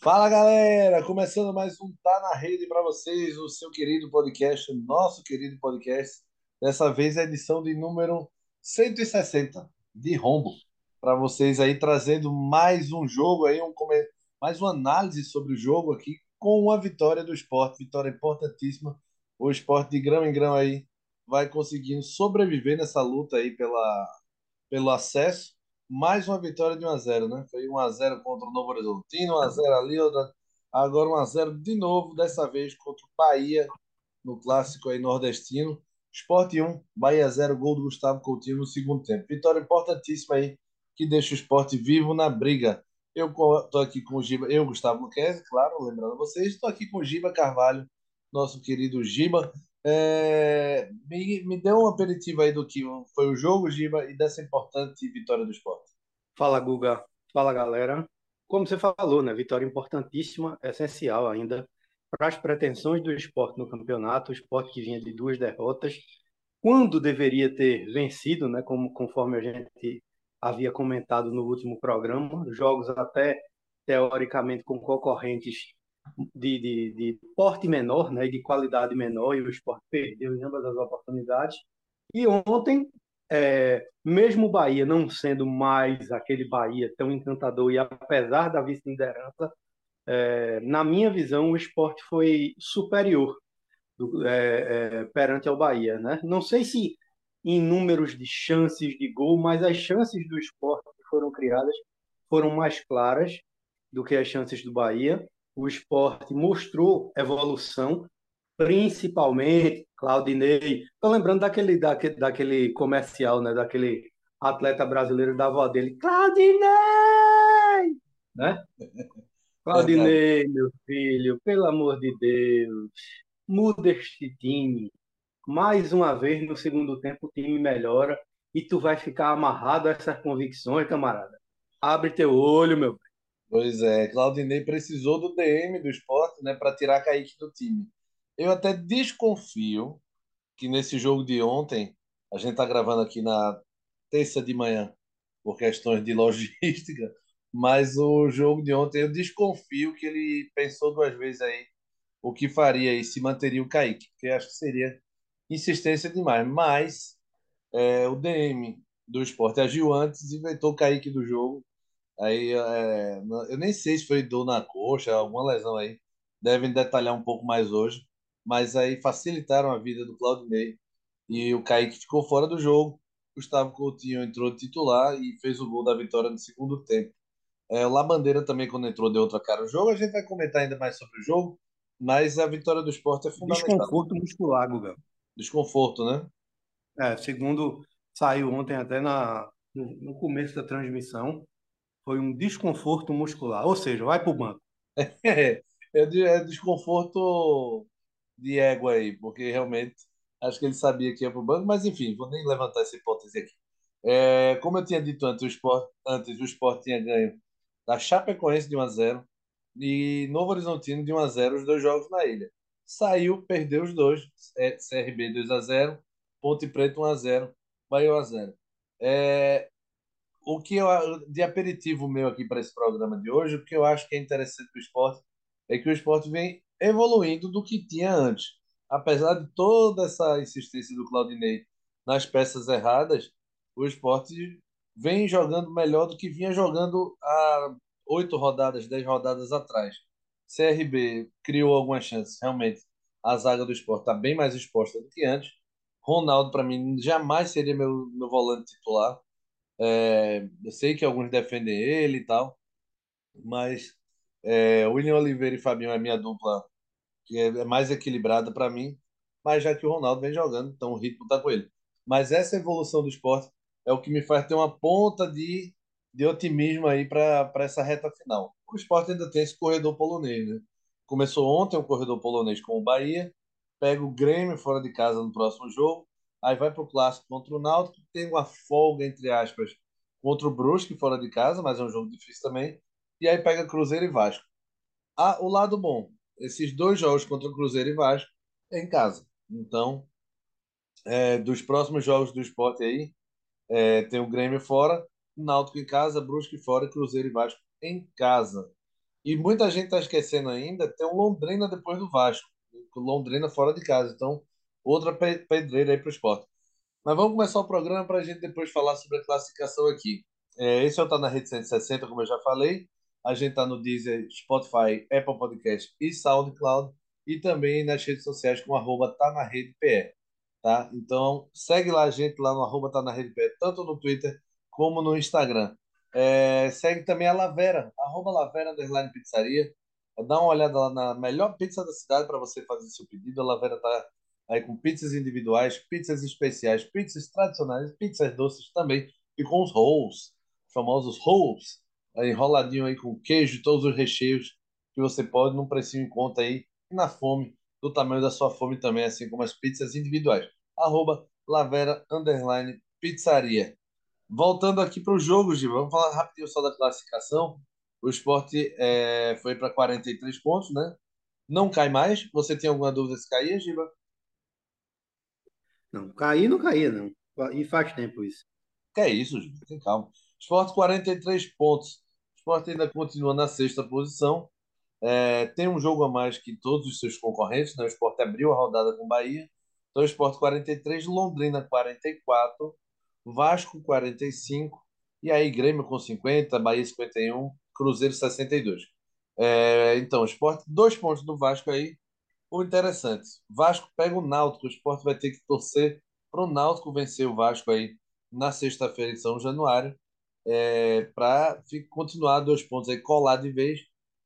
Fala galera, começando mais um Tá na Rede para vocês, o seu querido podcast, nosso querido podcast. Dessa vez a edição de número 160 de Rombo, para vocês aí trazendo mais um jogo aí, um, mais uma análise sobre o jogo aqui com uma vitória do esporte, vitória importantíssima. O esporte de grão em grão aí vai conseguindo sobreviver nessa luta aí pela pelo acesso. Mais uma vitória de 1 a 0, né? Foi 1 a 0 contra o Novo Horizontino, 1 a 0 ali, outra... agora 1 a 0 de novo, dessa vez contra o Bahia no clássico aí nordestino. Sport 1, Bahia 0, gol do Gustavo Coutinho no segundo tempo. Vitória importantíssima aí que deixa o Sport vivo na briga. Eu estou aqui com o Giba, eu, Gustavo Luquezzi, claro, lembrando vocês, estou aqui com o Giba Carvalho, nosso querido Giba. É, me, me dê um aperitivo aí do que foi o jogo, Giba, e dessa importante vitória do Sport. Fala, Guga. Fala, galera. Como você falou, né? Vitória importantíssima, essencial ainda para as pretensões do esporte no campeonato. O esporte que vinha de duas derrotas, quando deveria ter vencido, né? Como, conforme a gente havia comentado no último programa, jogos até teoricamente com concorrentes de, de, de porte menor, né? De qualidade menor, e o esporte perdeu em ambas as oportunidades. E ontem é, mesmo o Bahia não sendo mais aquele Bahia tão encantador e apesar da vice-liderança, é, na minha visão, o esporte foi superior do, é, é, perante ao Bahia. Né? Não sei se em números de chances de gol, mas as chances do esporte que foram criadas foram mais claras do que as chances do Bahia. O esporte mostrou evolução, principalmente Claudinei. Tô lembrando daquele, daquele, daquele comercial, né? Daquele atleta brasileiro da avó dele. Claudinei! Né? Claudinei, meu filho, pelo amor de Deus, muda este time. Mais uma vez, no segundo tempo, o time melhora e tu vai ficar amarrado a essas convicções, camarada. Abre teu olho, meu. Pois é, Claudinei precisou do DM do esporte, né, para tirar Kaique do time. Eu até desconfio que nesse jogo de ontem, a gente está gravando aqui na terça de manhã, por questões de logística, mas o jogo de ontem eu desconfio que ele pensou duas vezes aí o que faria aí, se manteria o Kaique, porque acho que seria insistência demais. Mas é, o DM do esporte agiu antes e vetou o Kaique do jogo. Aí é, eu nem sei se foi dor na coxa, alguma lesão aí. Devem detalhar um pouco mais hoje. Mas aí facilitaram a vida do Claudinei. E o Kaique ficou fora do jogo. Gustavo Coutinho entrou titular e fez o gol da vitória no segundo tempo. É, o Labandeira também, quando entrou, deu outra cara o jogo. A gente vai comentar ainda mais sobre o jogo, mas a vitória do esporte é fundamental. Desconforto muscular, Guga. Desconforto, né? É, segundo saiu ontem até na, no, no começo da transmissão, foi um desconforto muscular. Ou seja, vai para o banco. É, é, de- desconforto de égua aí, porque realmente acho que ele sabia que ia para o banco, mas enfim, vou nem levantar essa hipótese aqui. É, como eu tinha dito antes, o Sport, antes, o Sport tinha ganho da Chapecoense de 1 a 0 e Novo Horizontino de 1 a 0 os dois jogos na ilha. Saiu, perdeu os dois, é, CRB 2 a 0 Ponte Preta 1 a 0 Bahia 1 a 0 É, o que eu, de aperitivo meu aqui para esse programa de hoje, o que eu acho que é interessante do esporte é que o esporte vem evoluindo do que tinha antes. Apesar de toda essa insistência do Claudinei nas peças erradas, o esporte vem jogando melhor do que vinha jogando há oito rodadas, dez rodadas atrás. CRB criou algumas chances, realmente. A zaga do esporte está bem mais exposta do que antes. Ronaldo, para mim, jamais seria meu, meu volante titular é, eu sei que alguns defendem ele e tal, mas é, William Oliveira e Fabinho é minha dupla que é, é mais equilibrada para mim, mas já que o Ronaldo vem jogando, então o ritmo tá com ele. Mas essa evolução do esporte é o que me faz ter uma ponta de, de otimismo aí para essa reta final. O esporte ainda tem esse corredor polonês, né? Começou ontem o corredor polonês com o Bahia, pega o Grêmio fora de casa no próximo jogo, aí vai para o clássico contra o Náutico, tem uma folga, entre aspas, contra o Brusque fora de casa, mas é um jogo difícil também, e aí pega Cruzeiro e Vasco. Ah, o lado bom, esses dois jogos contra o Cruzeiro e Vasco é em casa. Então, é, dos próximos jogos do esporte aí, é, tem o Grêmio fora, Náutico em casa, Brusque fora, Cruzeiro e Vasco em casa. E muita gente está esquecendo ainda, tem um Londrina depois do Vasco. Londrina fora de casa. Então, outra pedreira aí para o esporte. Mas vamos começar o programa para a gente depois falar sobre a classificação aqui. É, esse é o Tá na Rede 160, como eu já falei. A gente está no Deezer, Spotify, Apple Podcast e SoundCloud. E também nas redes sociais com arroba Tá na Rede PE. Tá? Então, segue lá a gente lá no arroba Tá na Rede PE, tanto no Twitter como no Instagram. É, segue também a Lavera, arroba Lavera Underline Pizzaria. Dá uma olhada lá na melhor pizza da cidade para você fazer seu pedido. A Lavera está aí com pizzas individuais, pizzas especiais, pizzas tradicionais, pizzas doces também. E com os rolls, famosos rolls, enroladinho aí com queijo, todos os recheios que você pode num precinho em conta aí, na fome, do tamanho da sua fome também, assim como as pizzas individuais. Arroba Lavera Underline Pizzaria. Voltando aqui para o jogo, Giba, vamos falar rapidinho só da classificação. O esporte é, foi para 43 pontos, né? Não cai mais. Você tem alguma dúvida se caía, Giba? Não, cair não caía, não. E faz tempo isso. Que é isso, Giba, tem calma. Esporte 43 pontos. Esporte ainda continua na sexta posição. É, tem um jogo a mais que todos os seus concorrentes, né? O esporte abriu a rodada com o Bahia. Então, esporte 43, Londrina 44. Vasco 45, e aí Grêmio com 50, Bahia 51, Cruzeiro 62. É, então, Esporte, dois pontos do Vasco aí. O interessante, Vasco pega o Náutico, o Esporte vai ter que torcer para o Náutico vencer o Vasco aí na sexta-feira em São Januário, é, para continuar dois pontos aí colar de vez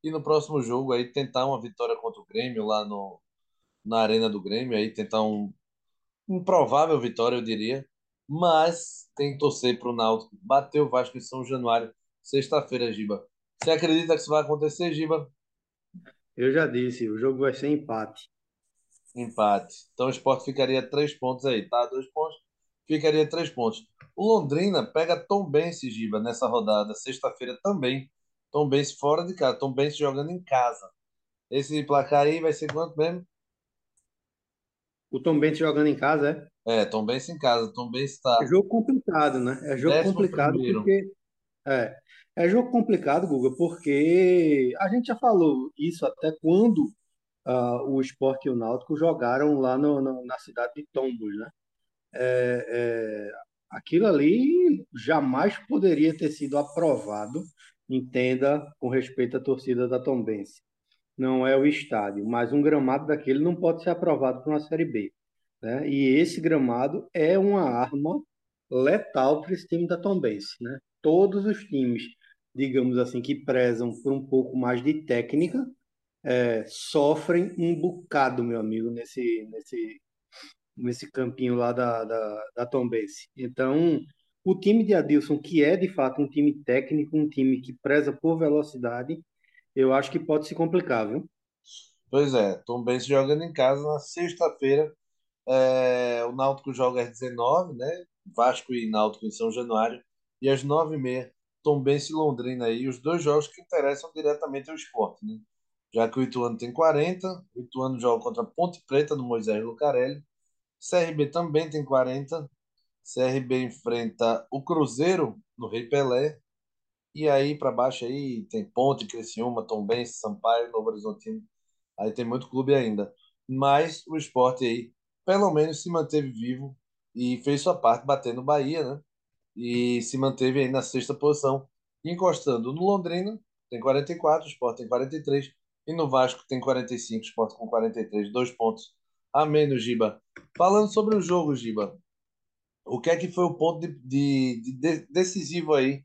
e no próximo jogo aí tentar uma vitória contra o Grêmio lá no, na Arena do Grêmio, aí tentar um improvável vitória, eu diria, mas tem que torcer para o Náutico bater o Vasco em São Januário, sexta-feira, Giba. Você acredita que isso vai acontecer, Giba? Eu já disse, o jogo vai ser empate. Empate. Então o Sport ficaria três pontos aí, tá? Dois pontos, ficaria três pontos. O Londrina pega Tom Bense, Giba, nessa rodada, sexta-feira também. Tom Bense fora de casa, Tom Bense jogando em casa. Esse placar aí vai ser quanto mesmo? O Tom Bense jogando em casa, é? É, Tom Bense em casa. Tom Bense está. É jogo complicado, né? É jogo complicado primeiro. porque. É, é jogo complicado, Guga, porque a gente já falou isso até quando uh, o Sport e o Náutico jogaram lá no, no, na cidade de Tombos, né? É, é, aquilo ali jamais poderia ter sido aprovado, entenda, com respeito à torcida da Tombense não é o estádio, mas um gramado daquele não pode ser aprovado para uma Série B. Né? E esse gramado é uma arma letal para esse time da Tombense. Né? Todos os times, digamos assim, que prezam por um pouco mais de técnica, é, sofrem um bocado, meu amigo, nesse, nesse, nesse campinho lá da, da, da Tombense. Então, o time de Adilson, que é de fato um time técnico, um time que preza por velocidade, eu acho que pode se complicar, viu? Pois é, Tom Benz jogando em casa na sexta-feira. É, o Náutico joga às 19, né? Vasco e Náutico em São Januário. E às 9h30, Tom Benz e Londrina aí. Os dois jogos que interessam diretamente ao esporte, né? Já que o Ituano tem 40, o Ituano joga contra Ponte Preta no Moisés Lucarelli. CRB também tem 40. CRB enfrenta o Cruzeiro no Rei Pelé. E aí para baixo aí tem Ponte, Criciúma, Tombense, Sampaio, Novo Horizontino. Aí tem muito clube ainda. Mas o esporte aí, pelo menos, se manteve vivo e fez sua parte batendo o Bahia, né? E se manteve aí na sexta posição, encostando no Londrina, tem 44, o Sport tem 43, e no Vasco tem 45, o Sport com 43, dois pontos a menos, Giba. Falando sobre o jogo, Giba, o que é que foi o ponto de, de, de decisivo aí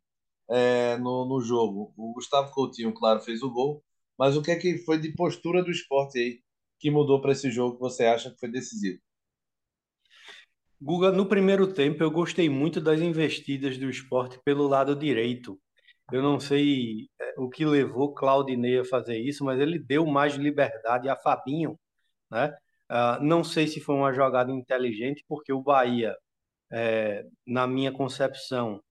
é, no, no jogo. O Gustavo Coutinho, claro, fez o gol, mas o que é que foi de postura do esporte aí que mudou para esse jogo que você acha que foi decisivo? Guga, no primeiro tempo eu gostei muito das investidas do esporte pelo lado direito. Eu não sei é, o que levou Claudinei a fazer isso, mas ele deu mais liberdade a Fabinho, né? Uh, não sei se foi uma jogada inteligente, porque o Bahia, é, na minha concepção,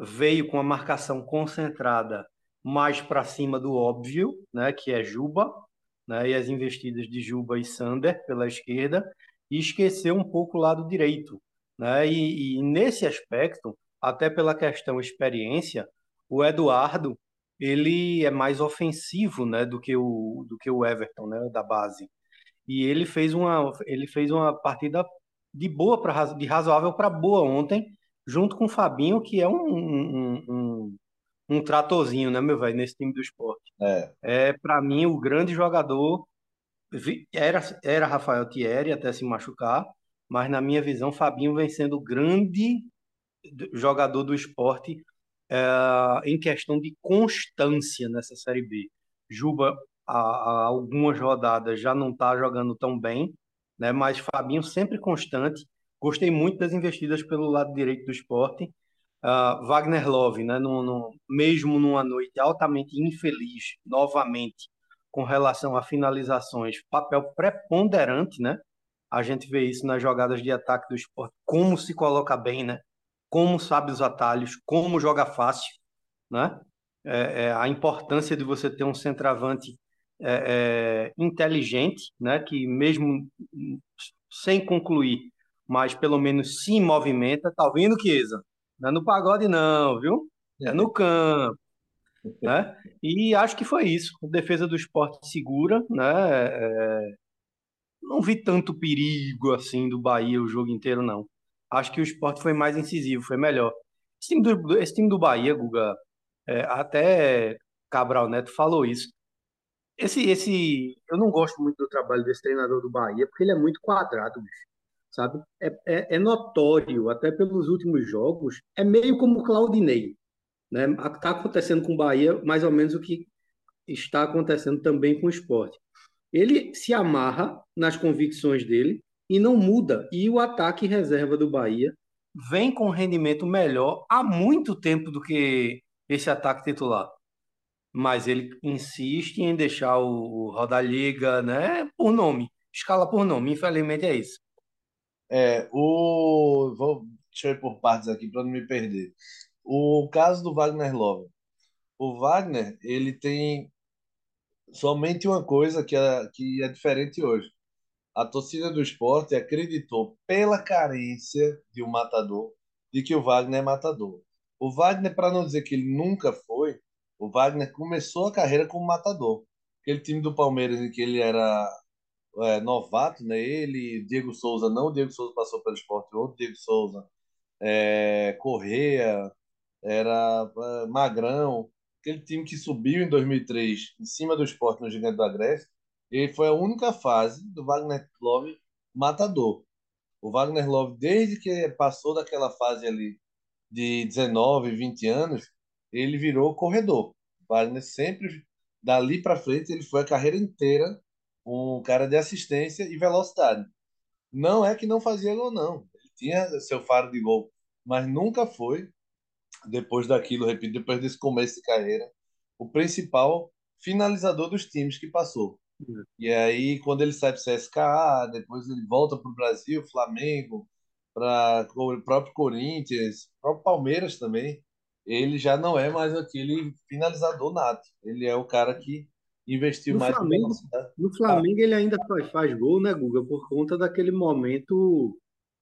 veio com a marcação concentrada mais para cima do óbvio, né, que é Juba, né, e as investidas de Juba e Sander pela esquerda, e esqueceu um pouco o lado direito. Né, e, e nesse aspecto, até pela questão experiência, o Eduardo ele é mais ofensivo, né, do que o do que o Everton, né, da base. E ele fez uma ele fez uma partida de boa para de razoável para boa ontem, junto com o Fabinho, que é um, um, um, um tratorzinho, né, meu velho, nesse time do esporte. É, É, para mim, o grande jogador era, era Rafael Thierry até se machucar, mas na minha visão, Fabinho vem sendo grande jogador do esporte é, em questão de constância nessa Série B. Juba, há, há algumas rodadas já não está jogando tão bem, né? Mas Fabinho sempre constante. Gostei muito das investidas pelo lado direito do esporte. Ah, Wagner Love, né? No, no- mesmo numa noite altamente infeliz, novamente, com relação a finalizações, papel preponderante, né? A gente vê isso nas jogadas de ataque do esporte, como se coloca bem, né? Como sabe os atalhos, como joga fácil, né? É, é, a importância de você ter um centroavante é, é, inteligente, né? Que mesmo sem concluir, mas pelo menos se movimenta. Tá vendo, Chiesa? Não é no pagode, não, viu? É no campo, né? E acho que foi isso. Defesa do esporte segura, né? É, não vi tanto perigo assim do Bahia o jogo inteiro, não. Acho que o esporte foi mais incisivo, foi melhor. Esse time do, esse time do Bahia, Guga, é, até Cabral Neto falou isso. Esse, esse, eu não gosto muito do trabalho desse treinador do Bahia, porque ele é muito quadrado, bicho, sabe? É, é, é notório, até pelos últimos jogos, é meio como o Claudinei, né? Está acontecendo com o Bahia mais ou menos o que está acontecendo também com o esporte. Ele se amarra nas convicções dele e não muda. E o ataque reserva do Bahia vem com rendimento melhor há muito tempo do que esse ataque titular. Mas ele insiste em deixar o, o Roda-Liga, né, por nome, escala por nome. Infelizmente é isso. é o. Vou, deixa eu ir por partes aqui para não me perder. O caso do Wagner Love. O Wagner, ele tem somente uma coisa que é, que é diferente hoje. A torcida do esporte acreditou, pela carência de um matador, de que o Wagner é matador. O Wagner, para não dizer que ele nunca foi, o Wagner começou a carreira como matador. Aquele time do Palmeiras em que ele era é, novato, né? Ele, Diego Souza, não, o Diego Souza passou pelo esporte, outro Diego Souza, é, Correa, era é, Magrão, aquele time que subiu em 2003 em cima do esporte no Gigante da Grécia, ele foi a única fase do Wagner Love matador. O Wagner Love, desde que passou daquela fase ali de 19, 20 anos, ele virou corredor. O Wagner sempre, dali para frente, ele foi a carreira inteira um cara de assistência e velocidade. Não é que não fazia gol, não. Ele tinha seu faro de gol, mas nunca foi depois daquilo, repito, depois desse começo de carreira, o principal finalizador dos times que passou. E aí, quando ele sai para o CSKA, depois ele volta para o Brasil, Flamengo, para o próprio Corinthians, o próprio Palmeiras também, ele já não é mais aquele finalizador nato. Ele é o cara que investiu No mais Flamengo, no Flamengo ele ainda faz, faz gol, né, Guga? Por conta daquele momento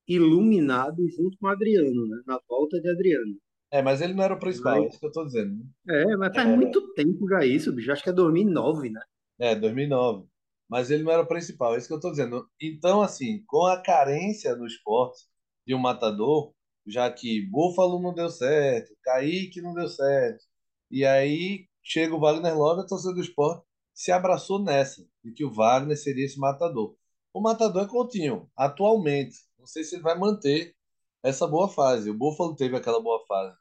iluminado junto com o Adriano, né? Na volta de Adriano. É, mas ele não era o principal, Mas, é isso que eu estou dizendo. né? é, mas faz muito tempo já isso, bicho. Acho que é 2009, né? É, 2009. Mas ele não era o principal, é isso que eu estou dizendo. Então, assim, com a carência no esporte de um matador, já que Buffalo não deu certo, Kaique não deu certo, e aí chega o Wagner Love, a torcida do esporte se abraçou nessa, de que o Wagner seria esse matador. O matador é Coutinho, atualmente. Não sei se ele vai manter essa boa fase. O Buffalo teve aquela boa fase.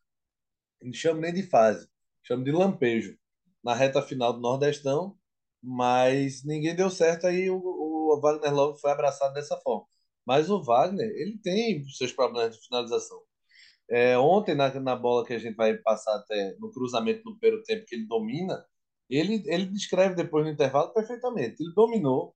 Não chamo nem de fase, chamo de lampejo. Na reta final do Nordestão, mas ninguém deu certo, aí o, o Wagner Love foi abraçado dessa forma. Mas o Wagner, ele tem seus problemas de finalização. É, ontem, na, na bola que a gente vai passar até no cruzamento do primeiro tempo, que ele domina, ele, ele descreve depois no intervalo perfeitamente. Ele dominou,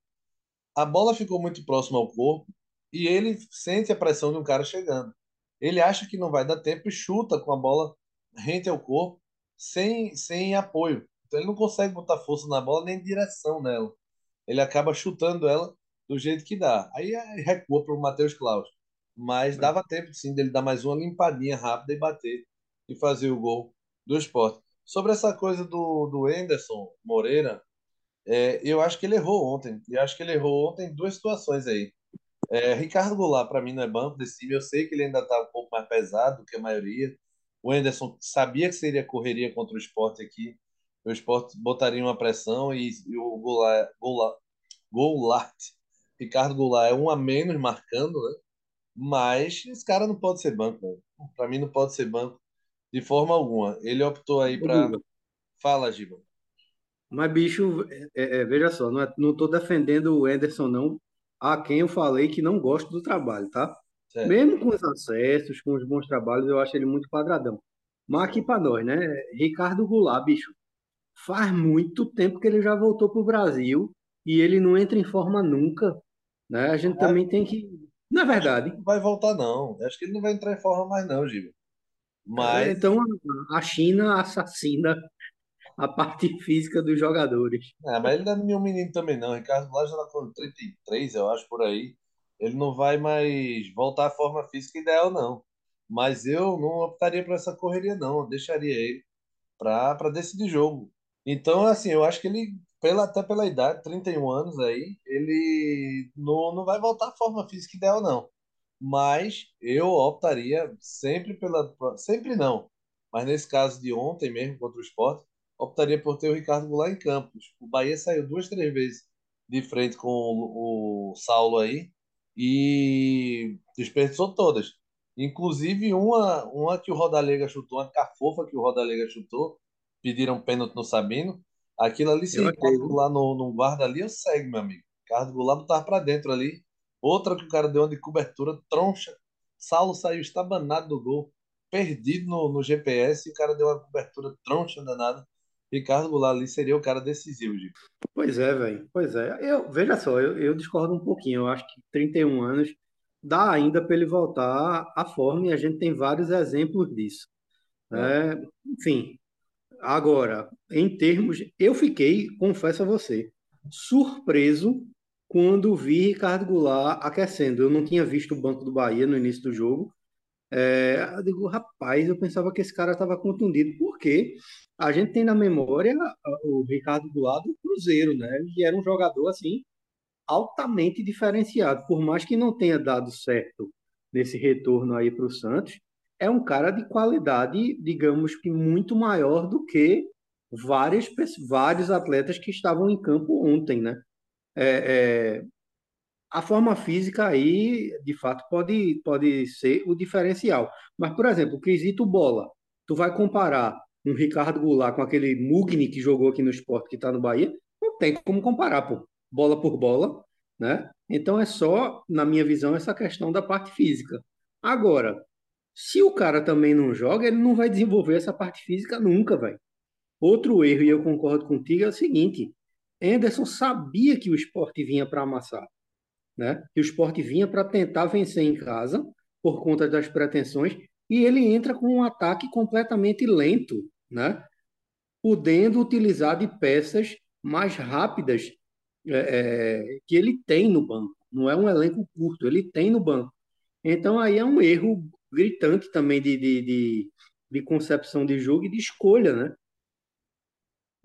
a bola ficou muito próxima ao corpo e ele sente a pressão de um cara chegando. Ele acha que não vai dar tempo e chuta com a bola rente ao corpo, sem, sem apoio. Então ele não consegue botar força na bola nem direção nela. Ele acaba chutando ela do jeito que dá. Aí aí recua para o Matheus Klaus. Mas dava tempo sim dele dar mais uma limpadinha rápida e bater e fazer o gol do esporte. Sobre essa coisa do, do Enderson Moreira, é, eu acho que ele errou ontem. Eu acho que ele errou ontem em duas situações aí. É, Ricardo Goulart, para mim, não é banco desse time. Eu sei que ele ainda está um pouco mais pesado do que a maioria. O Enderson sabia que seria correria contra o esporte aqui. O esporte botaria uma pressão e, e o Goulart, Goulart, Goulart, Ricardo Goulart é um a menos marcando, né? Mas esse cara não pode ser banco, Para mim, não pode ser banco de forma alguma. Ele optou aí para. Fala, Giba. Mas, bicho, é, é, é, veja só, não estou defendendo o Enderson, não, a quem eu falei que não gosto do trabalho, tá? Certo. Mesmo com os acessos, com os bons trabalhos, eu acho ele muito quadradão. Mas aqui para nós, né? Ricardo Goulart, bicho, faz muito tempo que ele já voltou para o Brasil e ele não entra em forma nunca. Né? A gente também tem que. Não é verdade? Não vai voltar, não. Acho que ele não vai entrar em forma mais, não, Giba. Mas... Então a China assassina a parte física dos jogadores. É, mas ele não é nenhum menino também, não. Ricardo Blas já está com 33, eu acho, por aí. Ele não vai mais voltar à forma física ideal, não. Mas eu não optaria por essa correria, não. Eu deixaria ele para decidir jogo. Então, assim, eu acho que ele, pela, até pela idade, 31 anos aí, ele não, não vai voltar à forma física ideal, não. Mas eu optaria sempre pela. Sempre não. Mas nesse caso de ontem mesmo, contra o Sport, optaria por ter o Ricardo Goulart em Campos. O Bahia saiu duas, três vezes de frente com o, o Saulo aí e desperdiçou todas. Inclusive uma, uma que o Rodalega chutou, uma cafofa que o Rodalega chutou, pediram pênalti no Sabino. Aquilo ali, se Ricardo Goulart no, no guarda ali, eu segue, meu amigo. Ricardo Goulart botava para dentro ali. Outra que o cara deu uma de cobertura, troncha. Saulo saiu estabanado do gol, perdido no, no GPS, e o cara deu uma cobertura troncha danada. Ricardo Goulart ali seria o cara decisivo, Gico. Pois é, velho. Pois é. Eu, veja só, eu, eu discordo um pouquinho. Eu acho que 31 anos dá ainda para ele voltar à forma e a gente tem vários exemplos disso. É. É, enfim, agora, em termos. Eu fiquei, confesso a você, surpreso quando vi Ricardo Goulart aquecendo. Eu não tinha visto o Banco do Bahia no início do jogo. É, eu digo, rapaz, eu pensava que esse cara estava contundido. Por quê? a gente tem na memória o Ricardo Goulart do Cruzeiro, né? E era um jogador assim altamente diferenciado, por mais que não tenha dado certo nesse retorno aí para o Santos, é um cara de qualidade, digamos que muito maior do que várias, vários atletas que estavam em campo ontem, né? É, é, a forma física aí, de fato, pode, pode ser o diferencial. Mas, por exemplo, o quesito bola, tu vai comparar um Ricardo Goulart com aquele Mugni que jogou aqui no esporte, que está no Bahia, não tem como comparar, pô. Bola por bola, né? Então é só, na minha visão, essa questão da parte física. Agora, se o cara também não joga, ele não vai desenvolver essa parte física nunca, velho. Outro erro, e eu concordo contigo, é o seguinte: Anderson sabia que o esporte vinha para amassar, né? Que o esporte vinha para tentar vencer em casa, por conta das pretensões, e ele entra com um ataque completamente lento, né? podendo utilizar de peças mais rápidas é, é, que ele tem no banco. Não é um elenco curto, ele tem no banco. Então aí é um erro gritante também de, de, de, de concepção de jogo e de escolha, né?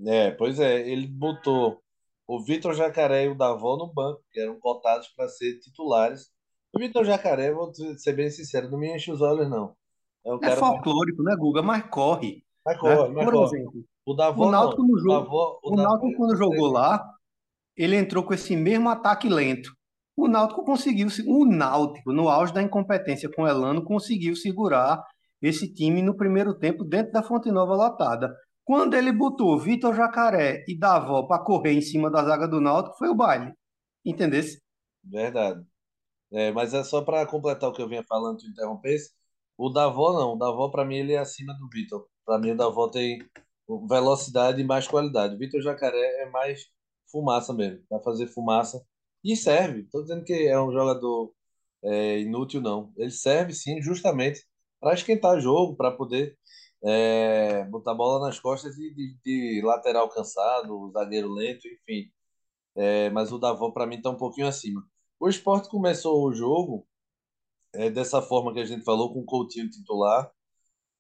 É, pois é, ele botou o Vitor Jacaré e o Davó no banco, que eram cotados para ser titulares. O Vitor Jacaré, vou ser bem sincero, não me enche os olhos, não. É, é folclórico, né, Guga? Mas corre. Mas corre, né? mas Por corre. exemplo, o, Davó, o Náutico, no jogo, o, Davó, o, o Náutico quando jogou lá, ele entrou com esse mesmo ataque lento. O Náutico conseguiu, o Náutico, no auge da incompetência com o Elano, conseguiu segurar esse time no primeiro tempo dentro da Fonte Nova lotada. Quando ele botou Vitor Jacaré e Davó para correr em cima da zaga do Náutico, foi o baile. Entendesse? Verdade. É, mas é só para completar o que eu vinha falando, tu interrompesse. O Davó não, o Davó para mim ele é acima do Vitor. Para mim o Davó tem velocidade e mais qualidade. O Vitor Jacaré é mais fumaça mesmo, para fazer fumaça e serve. Estou dizendo que é um jogador é, inútil não. Ele serve sim justamente para esquentar jogo, para poder é, botar bola nas costas de, de, de, lateral cansado, zagueiro lento, enfim. É, mas o Davó para mim está um pouquinho acima. O esporte começou o jogo é, dessa forma que a gente falou, com o Coutinho titular.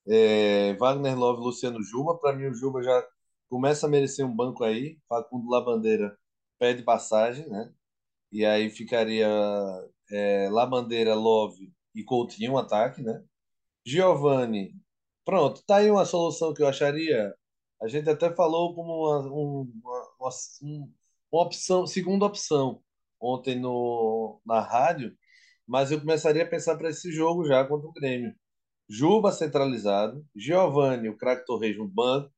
É, Wagner Love, Luciano Juba. Para mim, o Juba já começa a merecer um banco aí. Facundo Labandeira pede passagem, né? E aí ficaria é, Labandeira, Love e Coutinho, um ataque, né? Giovanni, pronto, tá aí uma solução que eu acharia. A gente até falou como uma, um- uma, uma, um- uma opção, segunda opção ontem no, na rádio, mas eu começaria a pensar para esse jogo já contra o Grêmio. Juba centralizado, Giovanni, o craque Torres no banco,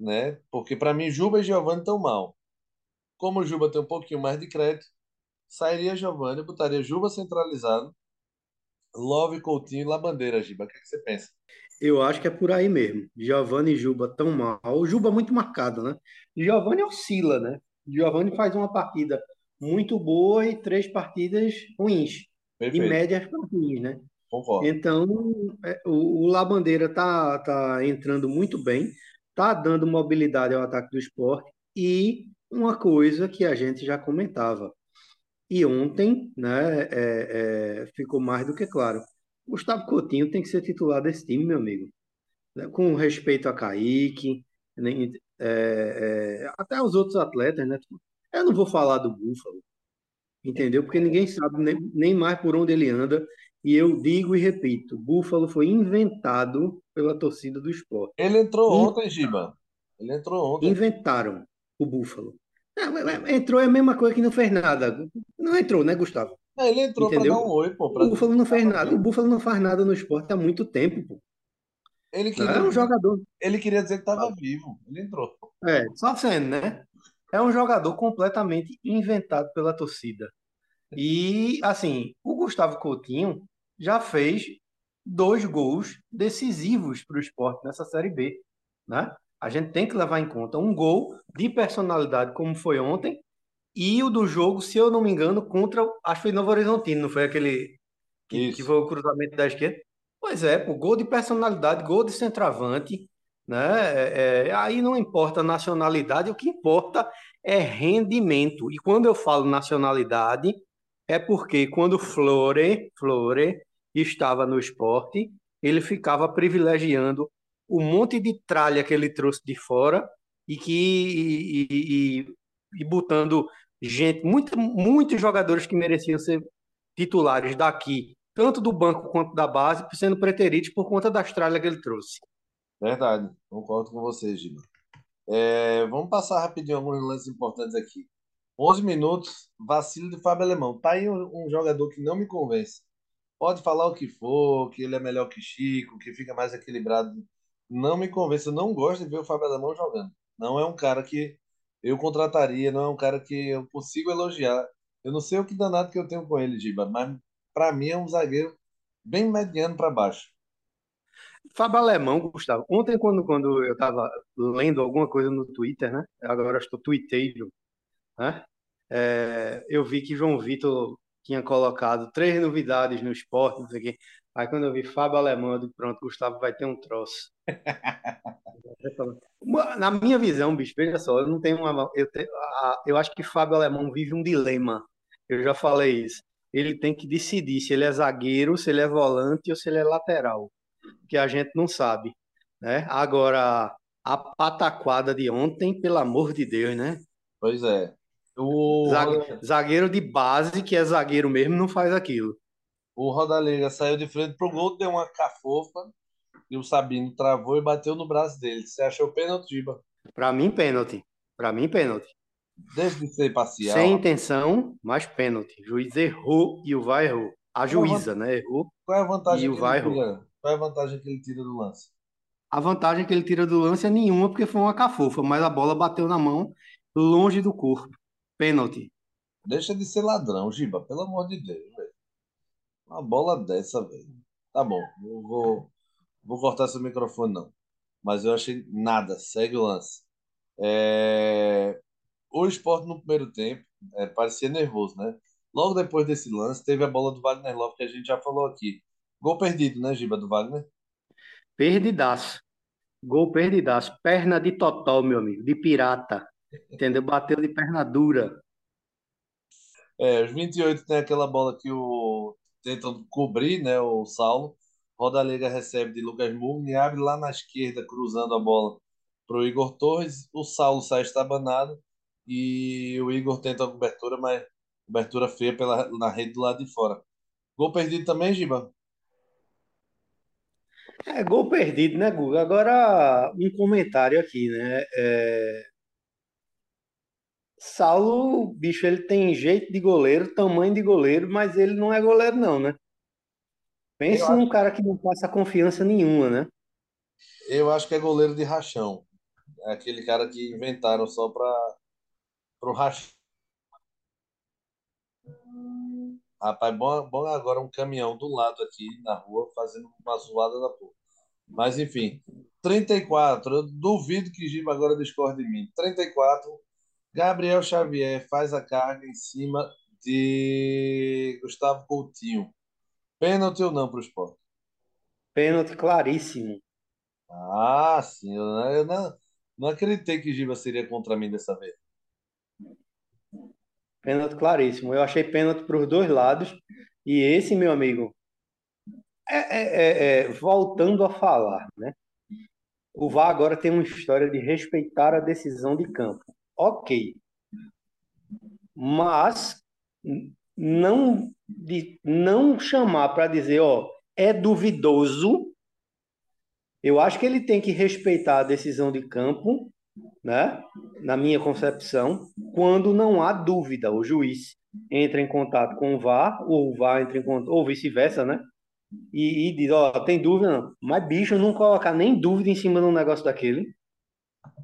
né? Porque para mim Juba e Giovanni estão mal. Como o Juba tem um pouquinho mais de crédito, sairia Giovanni, botaria Juba centralizado, Love, Coutinho e Labandeira, Giba. O que, é que você pensa? Eu acho que é por aí mesmo. Giovanni e Juba tão mal. O Juba muito marcado, né? Giovanni oscila, né? Giovanni faz uma partida muito boa e três partidas ruins. E Perfeito, médias para ruins, né? concordo. Então, é, o, o Labandeira tá, tá entrando muito bem, tá dando mobilidade ao ataque do esporte e uma coisa que a gente já comentava. E ontem, né, é, é, ficou mais do que claro. Gustavo Coutinho tem que ser titular desse time, meu amigo. Né? Com respeito a Kaique, nem- é, é, até os outros atletas, né? Eu não vou falar do Búfalo, entendeu? Porque ninguém sabe nem, nem mais por onde ele anda. E eu digo e repito, Búfalo foi inventado pela torcida do esporte. Ele entrou ontem, Giba. Ele entrou ontem. Inventaram o Búfalo. Não, mas- mas Entrou é a mesma coisa que não fez nada. Não entrou, né, Gustavo? É, Ele entrou Entendeu? dar um oi, pô. O pra- Búfalo não fez nada. O Búfalo não faz nada no esporte há muito tempo, pô. Ele queria, é um jogador. ele queria dizer que estava vivo. Ele entrou. É, só sendo, né? É um jogador completamente inventado pela torcida. E, assim, o Gustavo Coutinho já fez dois gols decisivos para o esporte nessa Série B, né? A gente tem que levar em conta um gol de personalidade, como foi ontem, e o do jogo, se eu não me engano, contra, acho que foi Novo Horizontino, não foi aquele que, que foi o cruzamento da esquerda? Pois é, pô, gol de personalidade, gol de centroavante, né? É, é, aí não importa a nacionalidade, o que importa é rendimento. E quando eu falo nacionalidade, é porque quando Flore, Flore estava no esporte, ele ficava privilegiando o monte de tralha que ele trouxe de fora e que e, e- e- e botando gente, muito, muitos jogadores que mereciam ser titulares daqui, tanto do banco quanto da base, sendo preteridos por conta das tralhas que ele trouxe. Verdade. Concordo com você, Giba. É, vamos passar rapidinho alguns lances importantes aqui. 11 minutos, vacilo de Fábio Alemão. Tá aí um, um jogador que não me convence. Pode falar o que for, que ele é melhor que Chico, que fica mais equilibrado. Não me convence. Eu não gosto de ver o Fábio Alemão jogando. Não é um cara que eu contrataria, não é um cara que eu consigo elogiar. Eu não sei o que danado que eu tenho com ele, Giba, mas para mim é um zagueiro bem mediano para baixo. Fábio Alemão, Gustavo. Ontem, quando, quando eu estava lendo alguma coisa no Twitter, né? Agora estou tuiteiro, né? É, eu vi que João Vitor tinha colocado três novidades no esporte, não sei o quê. Aí quando eu vi Fábio Alemão, eu disse, pronto, Gustavo vai ter um troço. Na minha visão, bicho, veja só, eu não tenho uma. Eu, a- eu acho que Fábio Alemão vive um dilema. Eu já falei isso. Ele tem que decidir se ele é zagueiro, se ele é volante ou se ele é lateral, que a gente não sabe, né? Agora, a pataquada de ontem, pelo amor de Deus, né? Pois é. O, Zague- Zagueiro de base, que é zagueiro mesmo, não faz aquilo. O Rodalega saiu de frente pro gol, deu uma cafofa e o Sabino travou e bateu no braço dele. Você achou pênalti, Giba? Para mim, pênalti. Para mim, pênalti. Deixa de ser parcial. Sem intenção, mas pênalti. O juiz errou e o VAR errou. A juíza, né? Errou. Qual é a vantagem E o ele tira? Qual é a vantagem que ele tira do lance? A vantagem que ele tira do lance é nenhuma, porque foi uma cafofa, mas a bola bateu na mão, longe do corpo. Pênalti. Deixa de ser ladrão, Giba, pelo amor de Deus. Uma bola dessa, velho. Tá bom, eu vou, vou cortar seu microfone, não. Mas eu achei nada. Segue o lance. É, O esporte no primeiro tempo é, parecia nervoso, né? Logo depois desse lance, teve a bola do Wagner Love, que a gente já falou aqui. Gol perdido, né, Giba, do Wagner? Perdidaço. Gol perdidaço. Perna de totó, meu amigo. De pirata. Entendeu? Bateu de perna dura. É, os 28 tem aquela bola que o tentam cobrir, né, o Saulo. Rodalega recebe de Lucas Mugni, abre lá na esquerda, cruzando a bola para o Igor Torres. O Saulo sai estabanado e o Igor tenta a cobertura, mas cobertura feia pela, na rede do lado de fora. Gol perdido também, Giba? É gol perdido, né, Guga? Agora, um comentário aqui, né? É... Saulo, bicho, ele tem jeito de goleiro, tamanho de goleiro, mas ele não é goleiro, não, né? Eu Pense num acho, cara que não passa confiança nenhuma, né? eu acho que é goleiro de rachão. É aquele cara que inventaram só para o rachão. Rapaz, bom, bom agora um caminhão do lado aqui na rua fazendo uma zoada da porra. Mas enfim, 34. Eu duvido que Giba agora discorde de mim. 34. Gabriel Xavier faz a carga em cima de Gustavo Coutinho. Pênalti ou não para o Sport? Pênalti claríssimo. Ah, sim. Eu, não- eu não, não acreditei que Giba seria contra mim dessa vez. Pênalti claríssimo. Eu achei pênalti para os dois lados. E esse, meu amigo, é, é- é- é, voltando a falar, né? O VAR agora tem uma história de respeitar a decisão de campo. Ok, mas não, de, não chamar para dizer, ó, é duvidoso. Eu acho que ele tem que respeitar a decisão de campo, né? Na minha concepção, quando não há dúvida, o juiz entra em contato com o VAR, ou o VAR entra em contato, ou vice-versa, né? E, e diz, ó, tem dúvida não. Mas, bicho, não colocar nem dúvida em cima de um negócio daquele.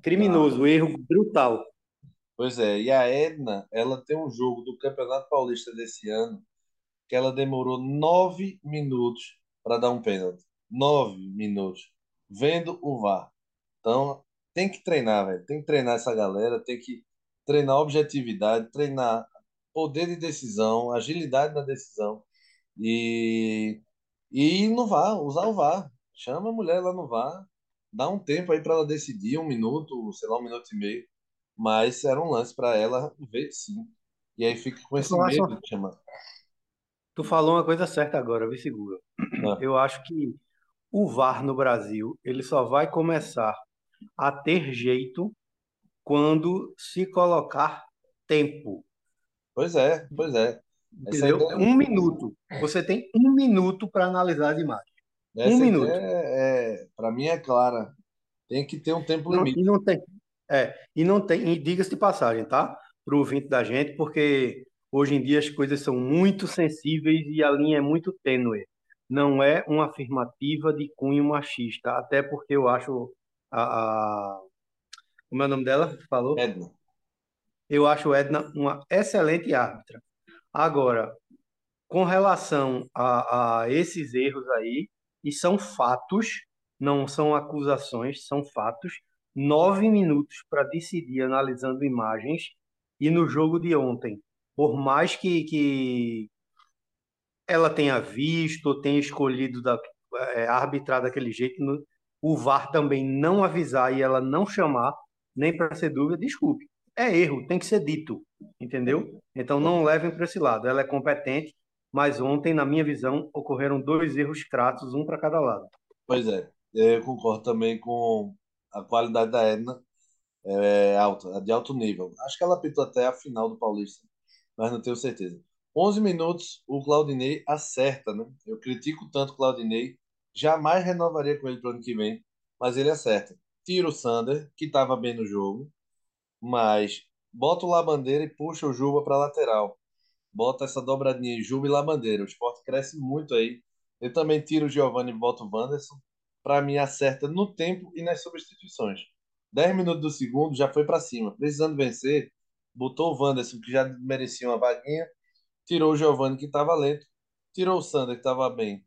Criminoso, erro brutal. Pois é, e a Edna, ela tem um jogo do Campeonato Paulista desse ano que ela demorou nove minutos para dar um pênalti. Nove minutos. Vendo o VAR. Então, tem que treinar, velho. Tem que treinar essa galera, tem que treinar objetividade, treinar poder de decisão, agilidade na decisão. E, e ir no VAR, usar o VAR. Chama a mulher lá no VAR, dá um tempo aí para ela decidir, um minuto, sei lá, um minuto e meio. Mas era um lance para ela ver sim. E aí fica com esse medo de chamar. tu falou uma coisa certa agora, viu, Segura? Ah, Eu acho que o VAR no Brasil, ele só vai começar a ter jeito quando se colocar tempo, pois é, pois é. Entendeu? ideia, Um minuto. Você tem um minuto para analisar as imagens. Um essa ideia minuto. é, para mim é clara. Tem que ter um tempo Não- limite. e não tem, é, e não tem, e diga-se de passagem, tá? Para o ouvinte da gente, porque hoje em dia as coisas são muito sensíveis e a linha é muito tênue. Não é uma afirmativa de cunho machista, até porque eu acho a, a como é o nome dela? Falou? Edna. Eu acho Edna uma excelente árbitra. Agora, com relação a, a esses erros aí, e são fatos, não são acusações, são fatos, nove minutos para decidir analisando imagens, e no jogo de ontem, por mais que, que ela tenha visto ou tenha escolhido da, é, arbitrar daquele jeito, no- o VAR também não avisar e ela não chamar, nem para ser dúvida, desculpe. É erro, tem que ser dito, entendeu? Então não levem para esse lado. Ela é competente, mas ontem, na minha visão, ocorreram dois erros crassos, um para cada lado. Pois é, eu concordo também com a qualidade da Edna, é alta, é de alto nível. Acho que ela apitou até a final do Paulista, mas não tenho certeza. 11 minutos, o Claudinei acerta, né? Eu critico tanto o Claudinei, jamais renovaria com ele para o ano que vem, mas ele acerta. Tira o Sander, que estava bem no jogo, mas bota o Labandeira e puxa o Juba para lateral. Bota essa dobradinha Juba e Labandeira. O esporte cresce muito aí. Eu também tiro o Giovanni e boto o Wanderson. Para mim, acerta no tempo e nas substituições. 10 minutos do segundo, já foi para cima. Precisando vencer, botou o Wanderson, que já merecia uma vaguinha. Tirou o Giovanni, que estava lento. Tirou o Sander, que estava bem.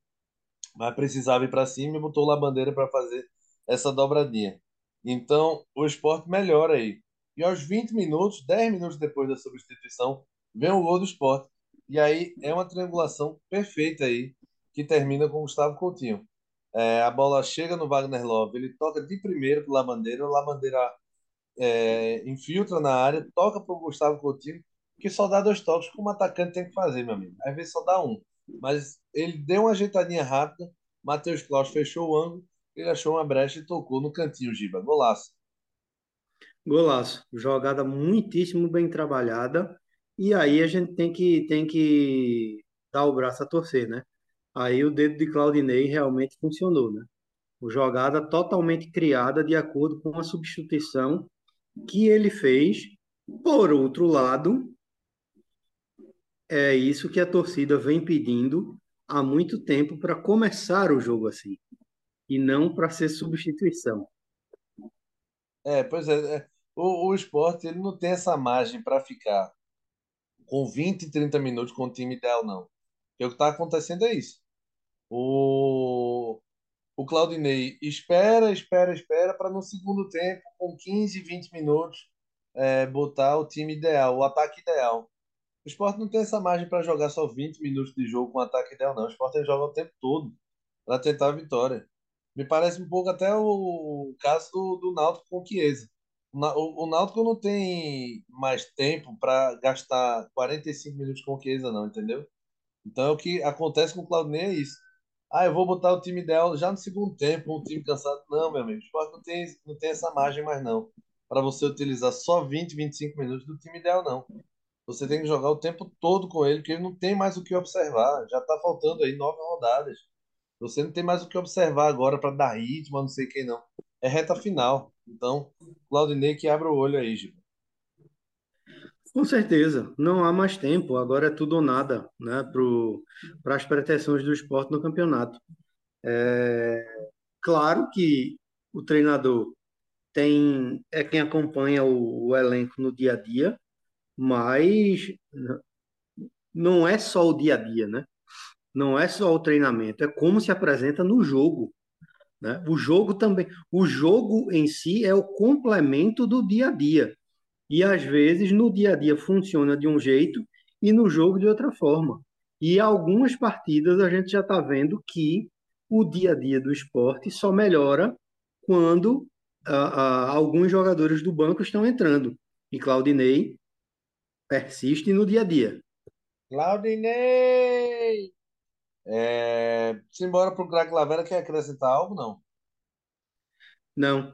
Mas precisava ir para cima e botou o Labandeira para fazer essa dobradinha. Então, o esporte melhora aí. E aos 20 minutos, 10 minutos depois da substituição, vem o gol do esporte. E aí é uma triangulação perfeita aí, que termina com o Gustavo Coutinho. É, a bola chega no Wagner Love, ele toca de primeiro pro Labandeira, o Labandeira é, infiltra na área, toca pro Gustavo Coutinho, que só dá dois toques, como atacante tem que fazer, meu amigo. Às vezes só dá um. Mas ele deu uma ajeitadinha rápida Matheus Klaus fechou o ângulo, ele achou uma brecha e tocou no cantinho, Giba. Golaço. Golaço. Jogada muitíssimo bem trabalhada. E aí a gente tem que, tem que dar o braço a torcer, né? Aí o dedo de Claudinei realmente funcionou, né? O jogada totalmente criada de acordo com a substituição que ele fez. Por outro lado, é isso que a torcida vem pedindo há muito tempo para começar o jogo assim, e não para ser substituição. É, pois é, é. O, o esporte ele não tem essa margem para ficar com 20, 30 minutos com o time ideal, não. O que está acontecendo é isso. O, o Claudinei espera, espera, espera para no segundo tempo, com 15, 20 minutos, é, botar o time ideal, o ataque ideal. O esporte não tem essa margem para jogar só 20 minutos de jogo com ataque ideal, não. O esporte joga o tempo todo para tentar a vitória. Me parece um pouco até o, caso do, do Náutico com o Chiesa. O, o Náutico não tem mais tempo para gastar 45 minutos com o Chiesa, não, entendeu? Então, o que acontece com o Claudinei é isso. Ah, eu vou botar o time ideal já no segundo tempo, um time cansado. Não, meu amigo, o esporte não tem, não tem essa margem mais, não. Para você utilizar só 20, 25 minutos do time ideal, não. Você tem que jogar o tempo todo com ele, porque ele não tem mais o que observar. Já está faltando aí nove rodadas. Você não tem mais o que observar agora para dar ritmo, não sei quem não. É reta final. Então, Claudinei que abre o olho aí, Gil. Com certeza, não há mais tempo, agora é tudo ou nada, né, para as pretensões do esporte no campeonato. É, claro que o treinador tem é quem acompanha o, o elenco no dia a dia, mas não é só o dia a dia, né? Não é só o treinamento, é como se apresenta no jogo. Né? O jogo também, o jogo em si é o complemento do dia a dia. E às vezes no dia a dia funciona de um jeito e no jogo de outra forma. E algumas partidas a gente já está vendo que o dia a dia do esporte só melhora quando alguns jogadores do banco estão entrando. E Claudinei persiste no dia a dia. Claudinei! É... Simbora pro craque Lavera, quer acrescentar algo, não? Não.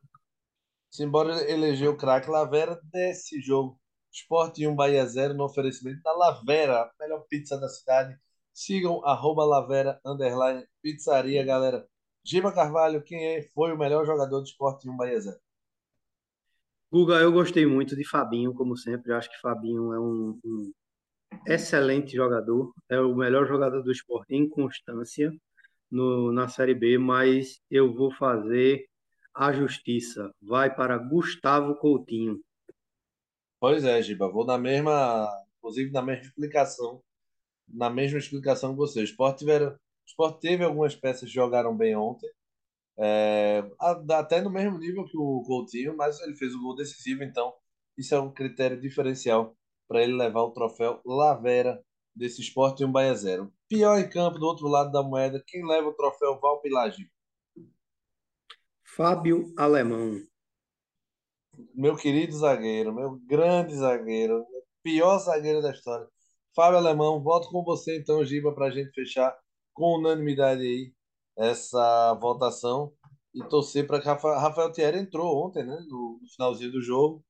Simbora eleger o craque Lavera desse jogo. Esporte 1, Bahia 0, no oferecimento da Lavera, a melhor pizza da cidade. Sigam arroba Lavera, underline, pizzaria, galera. Giba Carvalho, quem é, foi o melhor jogador do Esporte 1, Bahia 0? Guga, eu gostei muito de Fabinho, como sempre. Eu acho que Fabinho é um, um excelente jogador, é o melhor jogador do esporte em constância no, na Série B, mas eu vou fazer a justiça. Vai para Gustavo Coutinho. Pois é, Giba, vou na mesma, inclusive na mesma explicação, na mesma explicação que você. O Sport, tiveram, Sport teve algumas peças que jogaram bem ontem, é, até no mesmo nível que o Coutinho, mas ele fez o gol decisivo, então isso é um critério diferencial para ele levar o troféu Lavera desse esporte em um Bahia Zero. Pior em campo, do outro lado da moeda, quem leva o troféu Valpilagem? Fábio Alemão. Meu querido zagueiro, meu grande zagueiro, pior zagueiro da história. Fábio Alemão, volto com você então, Giba, para a gente fechar com unanimidade aí essa votação e torcer para que Rafael Thierry entrou ontem, né, no finalzinho do jogo,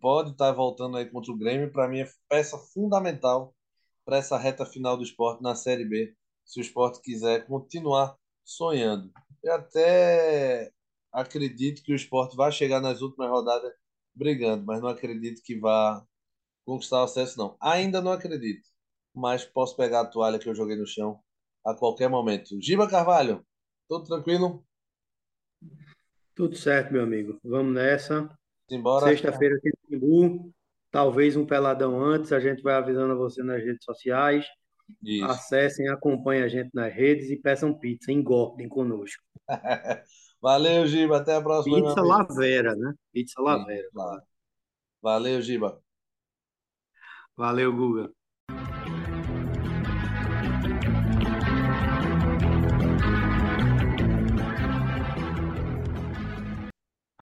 pode estar voltando aí contra o Grêmio. Para mim, é peça fundamental para essa reta final do esporte na Série B, se o esporte quiser continuar sonhando. Eu até acredito que o esporte vai chegar nas últimas rodadas brigando, mas não acredito que vá conquistar o acesso, não. Ainda não acredito, mas posso pegar a toalha que eu joguei no chão a qualquer momento. Giba Carvalho, tudo tranquilo? Tudo certo, meu amigo. Vamos nessa. Simbora. Sexta-feira tem Timbu, talvez um peladão antes, a gente vai avisando a você nas redes sociais. Isso. Acessem, acompanhem a gente nas redes e peçam pizza, engordem conosco. Valeu, Giba, até a próxima. Pizza Lavera, né? Pizza Lavera. Valeu, Giba. Valeu, Guga.